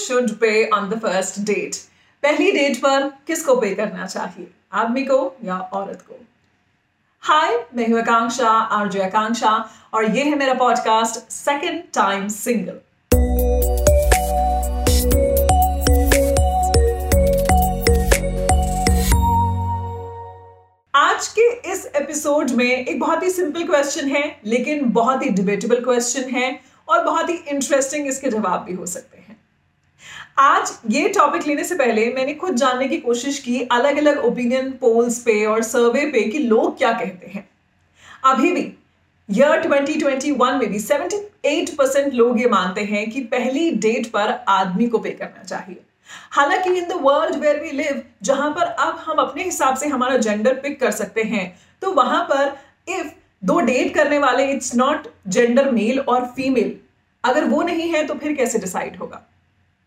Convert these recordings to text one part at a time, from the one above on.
Should pay on the first date पहली date पर किसको पे करना चाहिए? आदमी को या औरत को? हाय मैं हूँ आकांक्षा, आरजे आकांक्षा, और ये है मेरा पॉडकास्ट सेकंड टाइम सिंगल आज के इस एपिसोड में एक बहुत ही सिंपल क्वेश्चन है, लेकिन बहुत ही डिबेटेबल क्वेश्चन है, और बहुत ही इंटरेस्टिंग इसके जवाब भी हो सकते हैं। आज ये टॉपिक लेने से पहले मैंने खुद जानने की कोशिश की अलग अलग ओपिनियन पोल्स पे और सर्वे पे कि लोग क्या कहते हैं। अभी भी ईयर 2021 में भी 78 परसेंट लोग ये मानते हैं कि पहली डेट पर आदमी को पे करना चाहिए। हालाँकि in the world where we live जहाँ पर अब हम अपने हिसाब से हमारा जेंडर पिक कर सकते हैं तो वहाँ पर इफ़ दो डेट करने वाले इट्स नॉट जेंडर मेल और फीमेल अगर वो नहीं है तो फिर कैसे डिसाइड होगा?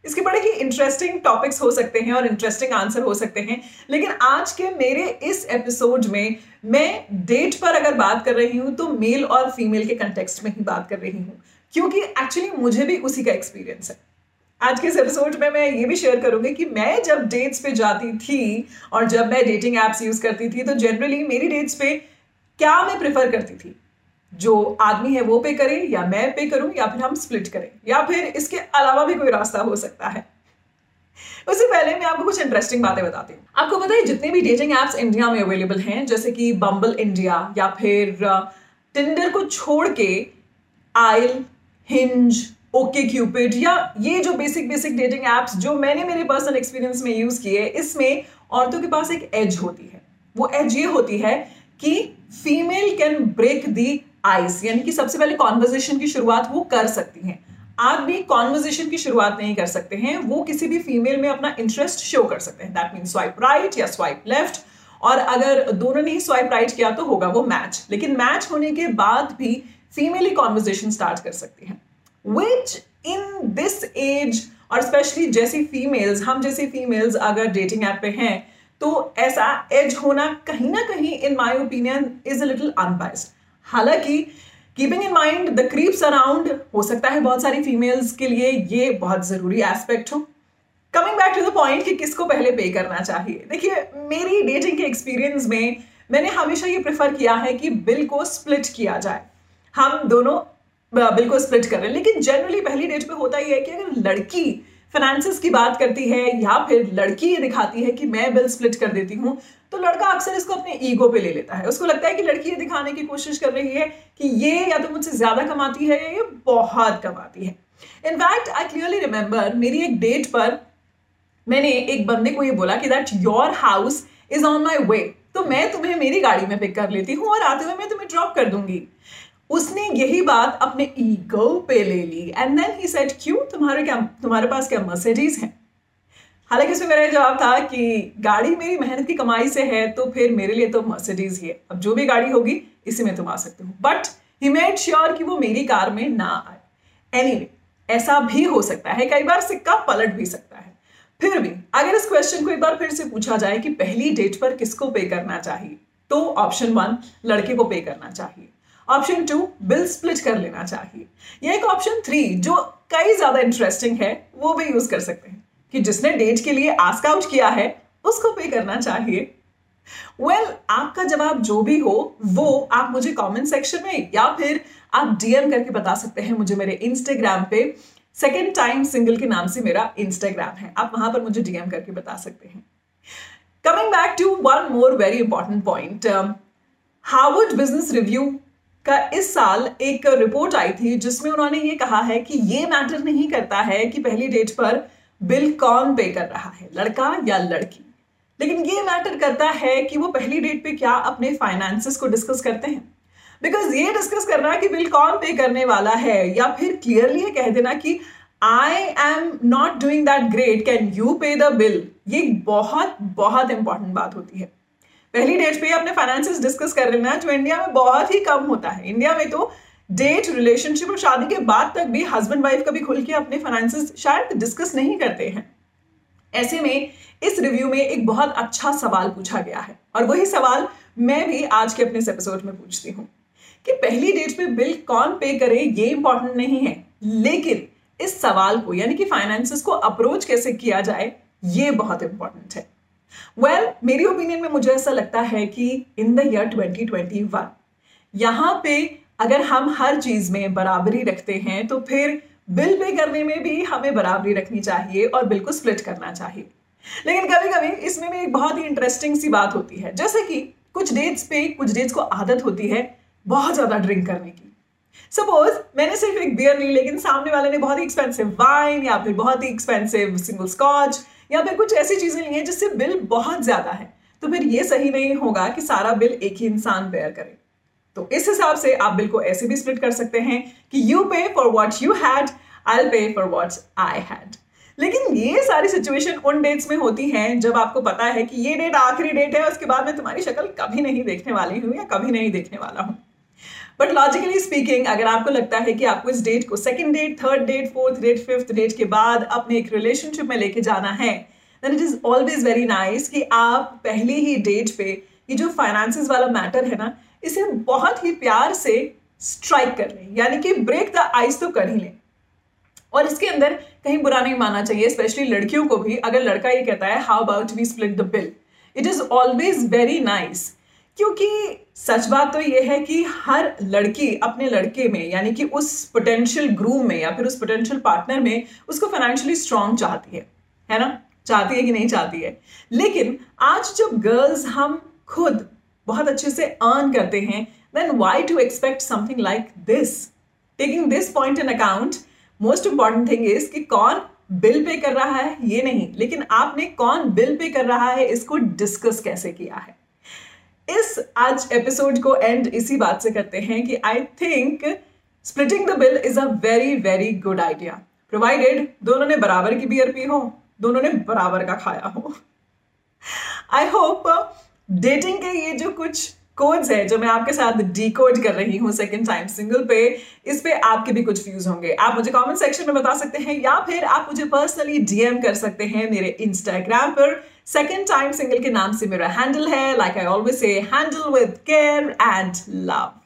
इसके बड़े ही इंटरेस्टिंग टॉपिक्स हो सकते हैं और इंटरेस्टिंग आंसर हो सकते हैं। लेकिन आज के मेरे इस एपिसोड में मैं डेट पर अगर बात कर रही हूँ तो मेल और फीमेल के कंटेक्स्ट में ही बात कर रही हूँ। क्योंकि एक्चुअली मुझे भी उसी का एक्सपीरियंस है। आज के इस एपिसोड में मैं ये भी शेयर करूँगी कि मैं जब डेट्स पे जाती थी और जब मैं डेटिंग एप्स यूज़ करती थी तो जनरली मेरी डेट्स पे क्या मैं प्रेफर करती थी? जो आदमी है वो पे करे या मैं पे करूँ या फिर हम स्प्लिट करें, या फिर इसके अलावा भी कोई रास्ता हो सकता है। उससे पहले मैं आपको कुछ इंटरेस्टिंग बातें बताती हूँ। आपको पता है जितने भी डेटिंग एप्स इंडिया में अवेलेबल हैं, जैसे कि बम्बल इंडिया या फिर टिंडर को छोड़ के आयल हिंज ओके क्यूपिड या ये जो बेसिक बेसिक डेटिंग एप्स जो मैंने मेरे पर्सनल एक्सपीरियंस में यूज़ किए इसमें औरतों के पास एक एज होती है। वो एज ये होती है कि female can break the ice यानी कि सबसे पहले कॉन्वर्जेशन की शुरुआत वो कर सकती हैं। आप भी कॉन्वर्जेशन की शुरुआत नहीं कर सकते हैं, वो किसी भी फीमेल में अपना इंटरेस्ट शो कर सकते हैं। दैट मीन स्वाइप राइट या स्वाइप लेफ़्ट और अगर दोनों ने ही स्वाइप राइट किया तो होगा वो मैच लेकिन मैच होने के बाद भी फीमेल ही कॉन्वर्जेशन स्टार्ट कर सकती हैं। विच इन दिस एज और स्पेशली जैसी फीमेल्स हम जैसी फीमेल्स अगर डेटिंग ऐप पे हैं तो ऐसा एज होना कहीं ना कहीं in my opinion is a little unbiased हालाँकि keeping in mind the creeps around हो सकता है बहुत सारी फीमेल्स के लिए ये बहुत ज़रूरी एस्पेक्ट हो। Coming back to the point कि किसको पहले पे करना चाहिए। देखिए, मेरी डेटिंग के एक्सपीरियंस में मैंने हमेशा ये प्रेफर किया है कि बिल को स्प्लिट किया जाए। हम दोनों बिल को स्प्लिट कर रहे हैं। लेकिन जनरली पहली डेट पे होता ही है कि अगर लड़की फाइनेंसिस की बात करती है या फिर लड़की ये दिखाती है कि मैं बिल स्प्लिट कर देती हूँ तो लड़का अक्सर इसको अपने ईगो पे ले लेता है। उसको लगता है कि लड़की ये दिखाने की कोशिश कर रही है कि ये या तो मुझसे ज़्यादा कमाती है या ये बहुत कमाती है। इनफैक्ट आई क्लियरली रिमेंबर मेरी एक डेट पर मैंने एक बंदे को ये बोला कि that your house is on my way तो मैं तुम्हें मेरी गाड़ी में पिक कर लेती हूँ और आते हुए मैं तुम्हें ड्रॉप कर दूँगी। उसने यही बात अपने ईगो पे ले ली। एंड देन ही सेड क्यों? तुम्हारे क्या तुम्हारे पास क्या मर्सिडीज है? हालाँकि इसमें मेरा जवाब था कि गाड़ी मेरी मेहनत की कमाई से है तो फिर मेरे लिए तो मर्सिडीज ही है। अब जो भी गाड़ी होगी इसी में तुम आ सकते हो। बट ही मेड श्योर कि वो मेरी कार में ना आए। एनी anyway, ऐसा भी हो सकता है। कई बार सिक्का पलट भी सकता है। फिर भी अगर इस क्वेश्चन को एक बार फिर से पूछा जाए कि पहली डेट पर किसको पे करना चाहिए तो ऑप्शन वन लड़के को पे करना चाहिए। ऑप्शन टू बिल स्प्लिट कर लेना चाहिए। या एक ऑप्शन थ्री जो कई ज़्यादा इंटरेस्टिंग है वो भी यूज़ कर सकते हैं। कि जिसने डेट के लिए आस्क आउट किया है उसको पे करना चाहिए। वेल well, आपका जवाब जो भी हो वो आप मुझे कमेंट सेक्शन में या फिर आप डीएम करके बता सकते हैं मुझे मेरे इंस्टाग्राम पे। सेकेंड टाइम सिंगल के नाम से मेरा इंस्टाग्राम है। आप वहाँ पर मुझे डीएम करके बता सकते हैं। Coming back to one more very important point Harvard Business Review का इस साल एक रिपोर्ट आई थी जिसमें उन्होंने ये कहा है कि ये मैटर नहीं करता है कि पहली डेट पर बिल कौन पे कर रहा है, लड़का या लड़की? लेकिन ये मैटर करता है कि वो पहली डेट पे क्या अपने फाइनेंसेस को डिस्कस करते हैं? बिकॉज़ ये डिस्कस करना कि बिल कौन पे करने वाला है, या फिर क्लियरली कह देना कि I am not doing that great can you pay the bill ये बहुत बहुत इंपॉर्टेंट बात होती है। पहली डेट पे अपने फाइनेंसेस डिस्कस कर लेना, जो इंडिया में बहुत ही कम होता है। इंडिया में तो डेट रिलेशनशिप और शादी के बाद तक भी हस्बैंड वाइफ कभी खुल के अपने फाइनेंसेस शायद डिस्कस नहीं करते हैं। ऐसे में इस रिव्यू में एक बहुत अच्छा सवाल पूछा गया है और वही सवाल मैं भी आज के अपने एपिसोड में पूछती हूँ कि पहली डेट पे बिल कौन पे करे ये इंपॉर्टेंट नहीं है। लेकिन इस सवाल को यानी कि फाइनेंसिस को अप्रोच कैसे किया जाए ये बहुत इंपॉर्टेंट है। वेल well, मेरी ओपिनियन में मुझे ऐसा लगता है कि इन द ईयर 2021 यहाँ पे अगर हम हर चीज़ में बराबरी रखते हैं तो फिर बिल पे करने में भी हमें बराबरी रखनी चाहिए और बिल को स्प्लिट करना चाहिए। लेकिन कभी कभी इसमें भी एक बहुत ही इंटरेस्टिंग सी बात होती है। जैसे कि कुछ डेट्स पे, कुछ डेट्स को आदत होती है बहुत ज़्यादा ड्रिंक करने की। सपोज़ मैंने सिर्फ़ एक बियर ली, लेकिन सामने वाले ने बहुत ही एक्सपेंसिव वाइन या फिर बहुत ही एक्सपेंसिव सिंगल स्कॉच या फिर कुछ ऐसी चीज़ें ली हैं जिससे बिल बहुत ज़्यादा है। तो फिर ये सही नहीं होगा कि सारा बिल एक ही इंसान बेयर करे। तो इस हिसाब से आप बिल को ऐसे भी स्प्लिट कर सकते हैं कि you pay for what you had I pay for what I had लेकिन ये सारी सिचुएशन उन डेट्स में होती हैं जब आपको पता है कि ये डेट आखिरी डेट है, उसके बाद मैं तुम्हारी शक्ल कभी नहीं देखने वाली हूँ या कभी नहीं देखने वाला हूँ। बट लॉजिकली स्पीकिंग अगर आपको लगता है कि आपको इस डेट को second date third date fourth date fifth date के बाद अपने एक रिलेशनशिप में लेके जाना है then it is always very nice कि आप पहली ही डेट पे ये जो फाइनेंसिस वाला मैटर है ना इसे बहुत ही प्यार से स्ट्राइक कर लें। यानी कि ब्रेक द आइस तो कर ही लें। और इसके अंदर कहीं बुरा नहीं मानना चाहिए स्पेशली लड़कियों को भी। अगर लड़का ये कहता है how about we split the bill it is always very nice क्योंकि सच बात तो ये है कि हर लड़की अपने लड़के में, यानी कि उस पोटेंशियल ग्रूम में या फिर उस पोटेंशियल पार्टनर में उसको फाइनेंशियली स्ट्रांग चाहती है। है ना? चाहती है कि नहीं चाहती है? लेकिन आज जब गर्ल्स हम खुद बहुत अच्छे से अर्न करते हैं then why to expect something like this taking this point in account most important thing is कि कौन बिल पे कर रहा है, ये नहीं, लेकिन आपने कौन बिल पे कर रहा है, इसको डिस्कस कैसे किया है? इस आज एपिसोड को एंड इसी बात से करते हैं कि I think splitting the bill is a very very good idea provided दोनों ने बराबर की बियर पी हो, दोनों ने बराबर का खाया हो. आई होप डेटिंग के ये जो कुछ कोड्स है, जो मैं आपके साथ डी कोड कर रही हूँ सेकेंड टाइम सिंगल पे, इस पे आपके भी कुछ व्यूज़ होंगे। आप मुझे कमेंट सेक्शन में बता सकते हैं, या फिर आप मुझे पर्सनली डीएम कर सकते हैं मेरे इंस्टाग्राम पर। सेकेंड टाइम सिंगल के नाम से मेरा हैंडल है like I always say handle with care and love